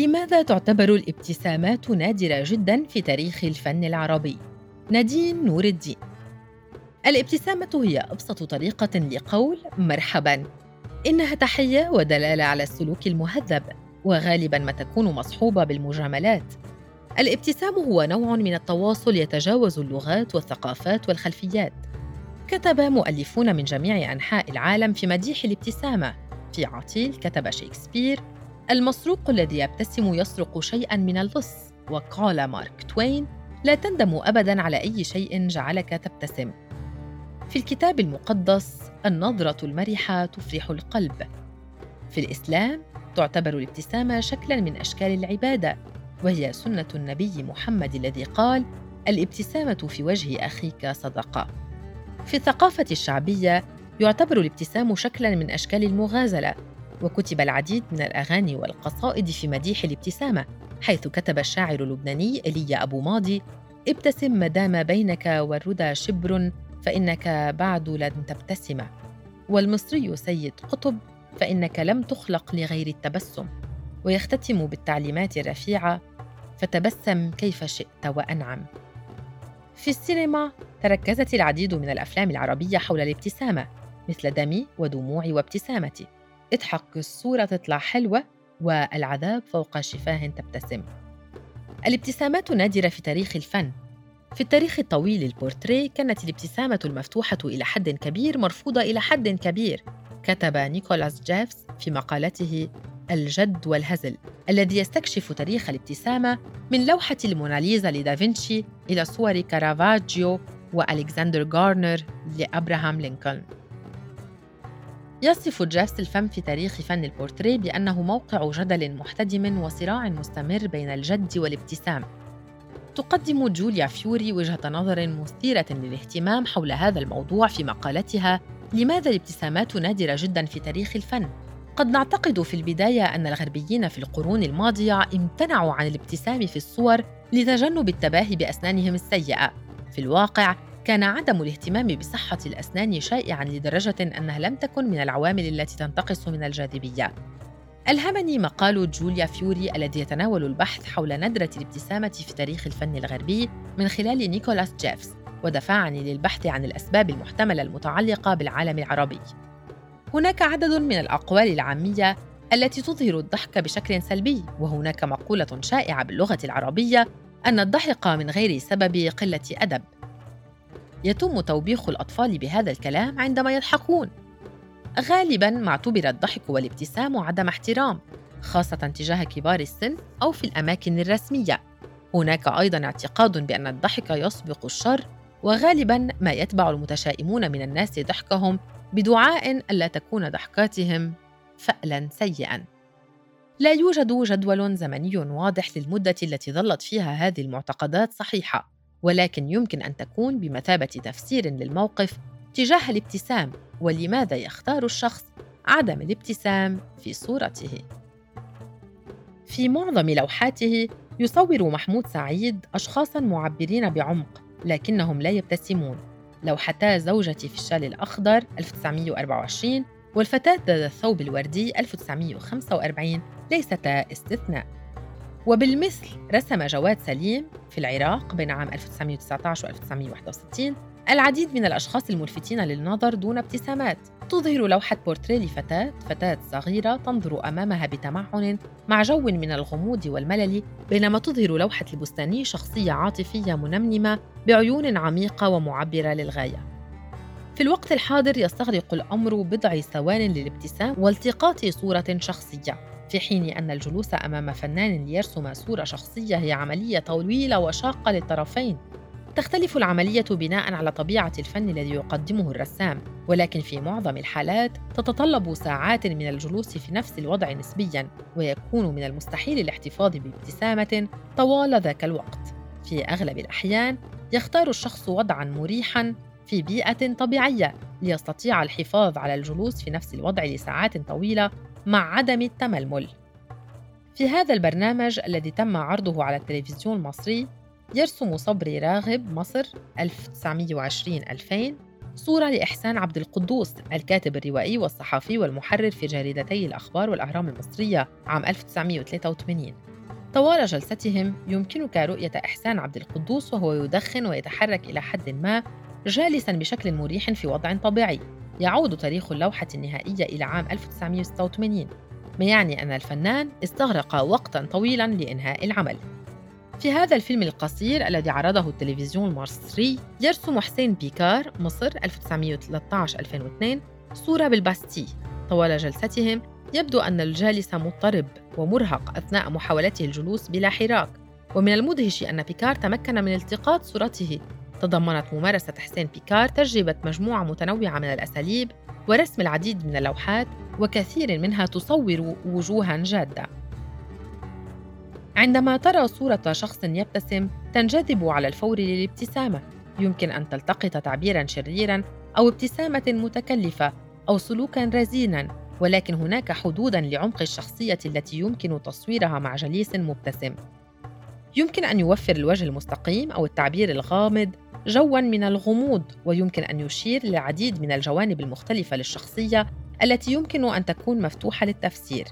لماذا تعتبر الابتسامات نادرة جدا في تاريخ الفن العربي؟ نادين نور الدين. الابتسامة هي أبسط طريقة لقول مرحبا. إنها تحية ودلالة على السلوك المهذب وغالبا ما تكون مصحوبة بالمجاملات. الابتسام هو نوع من التواصل يتجاوز اللغات والثقافات والخلفيات. كتب مؤلفون من جميع أنحاء العالم في مديح الابتسامة. في عطيل كتب شكسبير المسروق الذي يبتسم يسرق شيئا من اللص وقال مارك توين لا تندم ابدا على أي شيء جعلك تبتسم. في الكتاب المقدس النظرة المرحة تفرح القلب. في الإسلام تعتبر الابتسامه شكلا من أشكال العبادة وهي سنة النبي محمد الذي قال الابتسامة في وجه أخيك صدقة. في الثقافة الشعبية يعتبر الابتسام شكلا من أشكال المغازلة وكتب العديد من الأغاني والقصائد في مديح الابتسامة حيث كتب الشاعر اللبناني إيليا أبو ماضي ابتسم ما دام بينك والردى شبر فإنك بعد لن تبتسم. والمصري سيد قطب فإنك لم تخلق لغير التبسم. ويختتم بالتعليمات الرفيعة فتبسم كيف شئت وأنعم. في السينما تركزت العديد من الأفلام العربية حول الابتسامة مثل دمي ودموعي وابتسامتي. اضحك الصورة تطلع حلوة والعذاب فوق شفاه تبتسم. الابتسامات نادرة في تاريخ الفن. في التاريخ الطويل للبورتريه كانت الابتسامة المفتوحة إلى حد كبير مرفوضة إلى حد كبير كتب نيكولاس جيفز في مقالته الجد والهزل الذي يستكشف تاريخ الابتسامة من لوحة الموناليزا لدافنشي إلى صور كارافاجيو وألكسندر غاردنر لأبراهام لينكولن. يصف جيفز الفم في تاريخ فن البورتريه بأنه موقع جدل محتدم وصراع مستمر بين الجد والابتسام تقدم جوليا فيوري وجهة نظر مثيرة للاهتمام حول هذا الموضوع في مقالتها لماذا الابتسامات نادرة جدا في تاريخ الفن؟ قد نعتقد في البداية أن الغربيين في القرون الماضية امتنعوا عن الابتسام في الصور لتجنب التباهي بأسنانهم السيئة. في الواقع كان عدم الاهتمام بصحة الأسنان شائعاً لدرجة أنها لم تكن من العوامل التي تنتقص من الجاذبية. ألهمني مقال جوليا فيوري الذي يتناول البحث حول ندرة الابتسامة في تاريخ الفن الغربي من خلال نيكولاس جيفز، ودفعني للبحث عن الأسباب المحتملة المتعلقة بالعالم العربي. هناك عدد من الأقوال العامية التي تظهر الضحك بشكل سلبي، وهناك مقولة شائعة باللغة العربية أن الضحك من غير سبب قلة أدب، يتم توبيخ الأطفال بهذا الكلام عندما يضحكون. غالباً ما اعتبر الضحك والابتسام عدم احترام خاصة تجاه كبار السن أو في الأماكن الرسمية. هناك أيضاً اعتقاد بأن الضحك يسبق الشر وغالباً ما يتبع المتشائمون من الناس ضحكهم بدعاء ألا تكون ضحكاتهم فألا سيئاً. لا يوجد جدول زمني واضح للمدة التي ظلت فيها هذه المعتقدات صحيحة. ولكن يمكن أن تكون بمثابة تفسير للموقف تجاه الابتسام ولماذا يختار الشخص عدم الابتسام في صورته؟ في معظم لوحاته يصور محمود سعيد اشخاصا معبرين بعمق لكنهم لا يبتسمون. لوحتا زوجتي في الشال الأخضر 1924 والفتاة ذات الثوب الوردي 1945 ليستا استثناء. وبالمثل رسم جواد سليم في العراق بين عام 1919 و 1961 العديد من الأشخاص الملفتين للنظر دون ابتسامات. تظهر لوحة بورتريه لفتاة فتاة صغيرة تنظر أمامها بتمعن مع جو من الغموض والملل بينما تظهر لوحة البستاني شخصية عاطفية منمنمة بعيون عميقة ومعبرة للغاية. في الوقت الحاضر يستغرق الأمر بضع ثوان للابتسام والتقاط صورة شخصية. في حين أن الجلوس أمام فنان ليرسم صورة شخصية هي عملية طويلة وشاقة للطرفين تختلف العملية بناء على طبيعة الفن الذي يقدمه الرسام، ولكن في معظم الحالات تتطلب ساعات من الجلوس في نفس الوضع نسبياً، ويكون من المستحيل الاحتفاظ بابتسامة طوال ذاك الوقت. في أغلب الأحيان يختار الشخص وضعاً مريحاً في بيئة طبيعية ليستطيع الحفاظ على الجلوس في نفس الوضع لساعات طويلة مع عدم التململ. في هذا البرنامج الذي تم عرضه على التلفزيون المصري يرسم صبري راغب مصر 1920-2000 صورة لإحسان عبد القدوس الكاتب الروائي والصحفي والمحرر في جريدتي الأخبار والأهرام المصرية عام 1983 طوال جلستهم يمكنك رؤية إحسان عبد القدوس وهو يدخن ويتحرك إلى حد ما جالسا بشكل مريح في وضع طبيعي. يعود تاريخ اللوحة النهائية إلى عام 1986 ما يعني أن الفنان استغرق وقتا طويلا لإنهاء العمل. في هذا الفيلم القصير الذي عرضه التلفزيون المصري يرسم حسين بيكار مصر 1913-2002 صورة بالباستي. طوال جلستهم يبدو أن الجالس مضطرب ومرهق أثناء محاولته الجلوس بلا حراك. ومن المدهش أن بيكار تمكن من التقاط صورته. تضمنت ممارسة حسين بيكار تجربة مجموعة متنوعة من الأساليب ورسم العديد من اللوحات وكثير منها تصور وجوها جادة. عندما ترى صورة شخص يبتسم تنجذب على الفور للابتسامة. يمكن أن تلتقط تعبيرا شريرا أو ابتسامة متكلفة أو سلوكا رزينا ولكن هناك حدودا لعمق الشخصية التي يمكن تصويرها مع جليس مبتسم. يمكن أن يوفر الوجه المستقيم أو التعبير الغامض جوا من الغموض ويمكن أن يشير للعديد من الجوانب المختلفة للشخصية التي يمكن أن تكون مفتوحة للتفسير.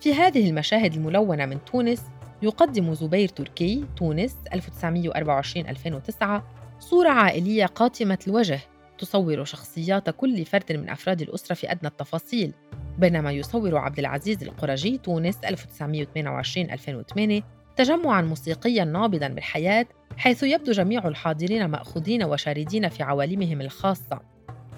في هذه المشاهد الملونة من تونس يقدم زبير تركي تونس 1924-2009 صورة عائلية قاتمة الوجه تصور شخصيات كل فرد من أفراد الأسرة في أدنى التفاصيل بينما يصور عبد العزيز القرجي تونس 1922-2008 تجمعا موسيقيا نابضا بالحياة حيث يبدو جميع الحاضرين مأخوذين وشاردين في عوالمهم الخاصة.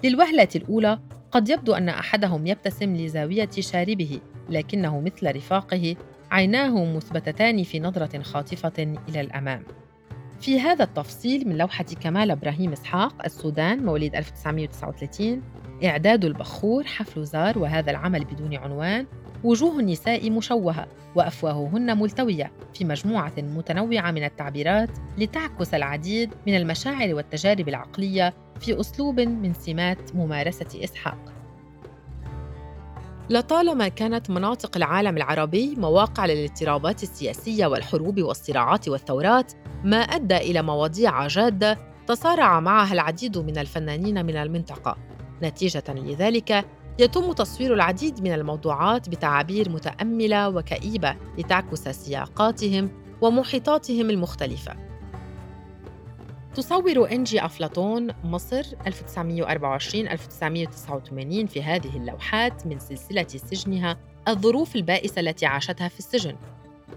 للوهلة الأولى قد يبدو أن أحدهم يبتسم لزاوية شاربه لكنه مثل رفاقه عيناه مثبتتان في نظرة خاطفة إلى الأمام. في هذا التفصيل من لوحة كمال إبراهيم إسحاق السودان مواليد 1939 إعداد البخور حفل زار وهذا العمل بدون عنوان. وجوه النساء مشوهة وأفواههن ملتوية في مجموعة متنوعة من التعبيرات لتعكس العديد من المشاعر والتجارب العقلية في أسلوب من سمات ممارسة إسحاق. لطالما كانت مناطق العالم العربي مواقع للاضطرابات السياسية والحروب والصراعات والثورات ما أدى إلى مواضيع جادة تصارع معها العديد من الفنانين من المنطقة. نتيجة لذلك يتم تصوير العديد من الموضوعات بتعابير متأملة وكئيبة لتعكس سياقاتهم ومحيطاتهم المختلفة. تصور إنجي أفلاطون مصر 1924-1989 في هذه اللوحات من سلسلة سجنها الظروف البائسة التي عاشتها في السجن.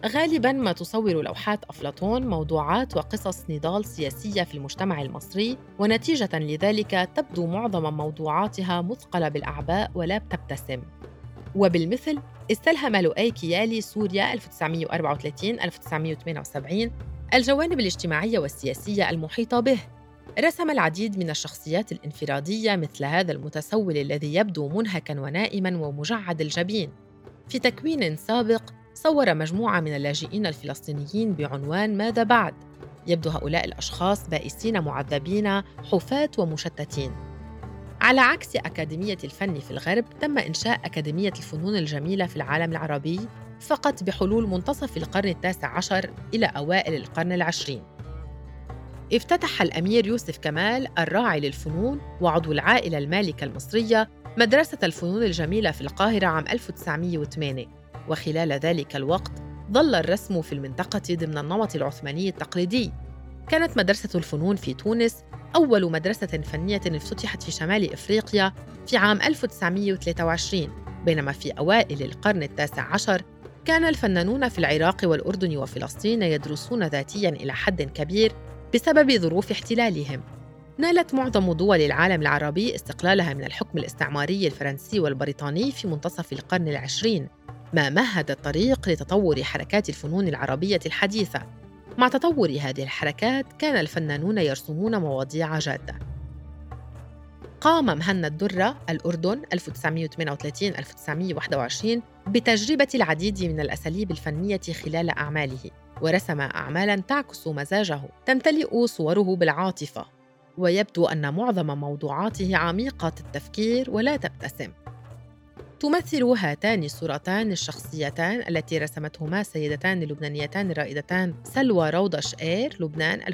غالبا ما تصور لوحات أفلاطون موضوعات وقصص نضال سياسية في المجتمع المصري ونتيجة لذلك تبدو معظم موضوعاتها مثقلة بالأعباء ولا تبتسم وبالمثل استلهم لؤي كيالي سوريا 1934 1978 الجوانب الاجتماعية والسياسية المحيطة به. رسم العديد من الشخصيات الانفرادية مثل هذا المتسول الذي يبدو منهكا ونائما ومجعد الجبين. في تكوين سابق صور مجموعة من اللاجئين الفلسطينيين بعنوان ماذا بعد؟ يبدو هؤلاء الأشخاص بائسين معذبين حفاة ومشتتين. على عكس أكاديمية الفن في الغرب تم إنشاء أكاديمية الفنون الجميلة في العالم العربي فقط بحلول منتصف القرن التاسع عشر إلى أوائل القرن العشرين. افتتح الأمير يوسف كمال الراعي للفنون وعضو العائلة المالكة المصرية مدرسة الفنون الجميلة في القاهرة عام 1908 وخلال ذلك الوقت ظل الرسم في المنطقة ضمن النمط العثماني التقليدي. كانت مدرسة الفنون في تونس أول مدرسة فنية افتتحت في شمال إفريقيا في عام 1923 بينما في أوائل القرن التاسع عشر كان الفنانون في العراق والأردن وفلسطين يدرسون ذاتياً إلى حد كبير بسبب ظروف احتلالهم. نالت معظم دول العالم العربي استقلالها من الحكم الاستعماري الفرنسي والبريطاني في منتصف القرن العشرين. ما مهد الطريق لتطور حركات الفنون العربية الحديثة. مع تطور هذه الحركات كان الفنانون يرسمون مواضيع جادة. قام مهنا الدرة الأردن 1938-1921 بتجربة العديد من الأساليب الفنية خلال أعماله ورسم أعمالاً تعكس مزاجه تمتلئ صوره بالعاطفة. ويبدو أن معظم موضوعاته عميقة التفكير ولا تبتسم. تمثل هاتان الصورتان الشخصيتان التي رسمتهما السيدتان اللبنانيتان الرائدتان سلوى روضة شقير لبنان 1916-2017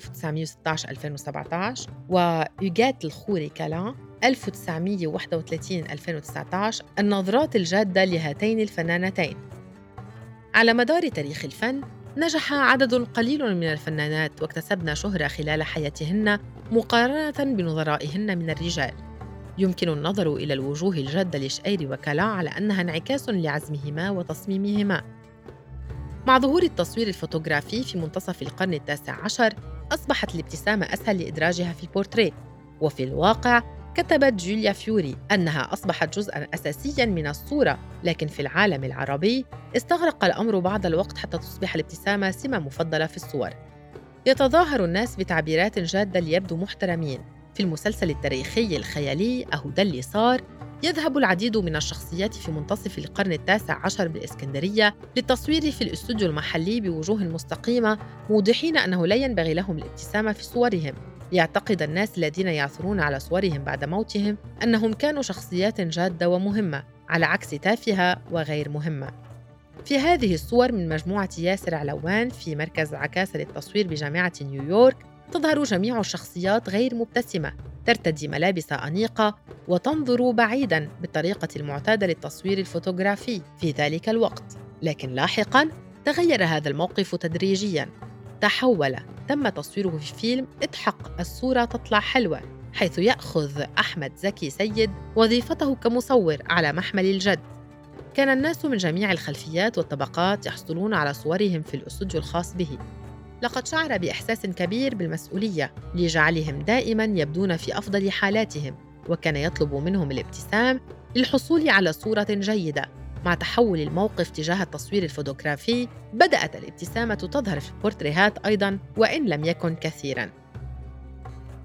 ويوجات الخوري كالان 1931-2019 النظرات الجادة لهاتين الفنانتين. على مدار تاريخ الفن نجح عدد قليل من الفنانات واكتسبن شهرة خلال حياتهن مقارنة بنظرائهن من الرجال. يمكن النظر إلى الوجوه الجادة لشأير وكلا على أنها انعكاس لعزمهما وتصميمهما. مع ظهور التصوير الفوتوغرافي في منتصف القرن التاسع عشر أصبحت الابتسامة أسهل لإدراجها في البورتريه وفي الواقع كتبت جوليا فيوري أنها أصبحت جزءاً أساسياً من الصورة لكن في العالم العربي استغرق الأمر بعض الوقت حتى تصبح الابتسامة سمة مفضلة في الصور. يتظاهر الناس بتعبيرات جادة ليبدو محترمين. في المسلسل التاريخي الخيالي أهو ده اللي صار يذهب العديد من الشخصيات في منتصف القرن التاسع عشر بالإسكندرية للتصوير في الأستوديو المحلي بوجوه مستقيمة موضحين أنه لا ينبغي لهم الابتسامة في صورهم. يعتقد الناس الذين يعثرون على صورهم بعد موتهم أنهم كانوا شخصيات جادة ومهمة على عكس تافهة وغير مهمة. في هذه الصور من مجموعة ياسر علوان في مركز عكاسة للتصوير بجامعة نيويورك تظهر جميع الشخصيات غير مبتسمة ترتدي ملابس أنيقة وتنظر بعيداً بالطريقة المعتادة للتصوير الفوتوغرافي في ذلك الوقت. لكن لاحقاً تغير هذا الموقف تدريجياً. تحول تم تصويره في فيلم اضحك الصورة تطلع حلوة حيث يأخذ أحمد زكي سيد وظيفته كمصور على محمل الجد. كان الناس من جميع الخلفيات والطبقات يحصلون على صورهم في الأستوديو الخاص به. لقد شعر بإحساس كبير بالمسؤولية لجعلهم دائما يبدون في أفضل حالاتهم وكان يطلب منهم الابتسام للحصول على صورة جيدة. مع تحول الموقف تجاه التصوير الفوتوغرافي بدأت الابتسامة تظهر في البورتريهات أيضا وإن لم يكن كثيرا.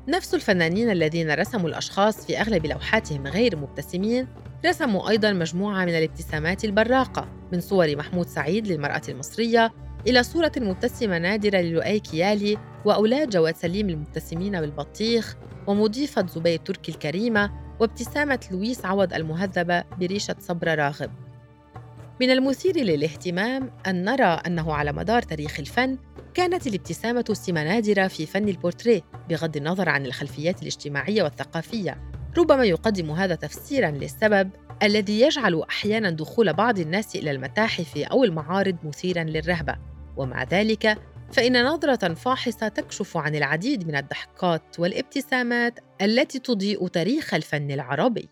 نفس الفنانين الذين رسموا الأشخاص في أغلب لوحاتهم غير مبتسمين رسموا أيضا مجموعة من الابتسامات البراقة من صور محمود سعيد للمرأة المصرية إلى صورة مبتسمة نادرة للؤي كيالي وأولاد جواد سليم المبتسمين بالبطيخ ومضيفة زبير تركي الكريمة وابتسامة لويس عوض المهذبة بريشة صبر راغب. من المثير للاهتمام أن نرى أنه على مدار تاريخ الفن كانت الابتسامة سمة نادرة في فن البورتريه بغض النظر عن الخلفيات الاجتماعية والثقافية. ربما يقدم هذا تفسيراً للسبب الذي يجعل أحياناً دخول بعض الناس إلى المتاحف أو المعارض مثيراً للرهبة. ومع ذلك فإن نظرة فاحصة تكشف عن العديد من الضحكات والابتسامات التي تضيء تاريخ الفن العربي.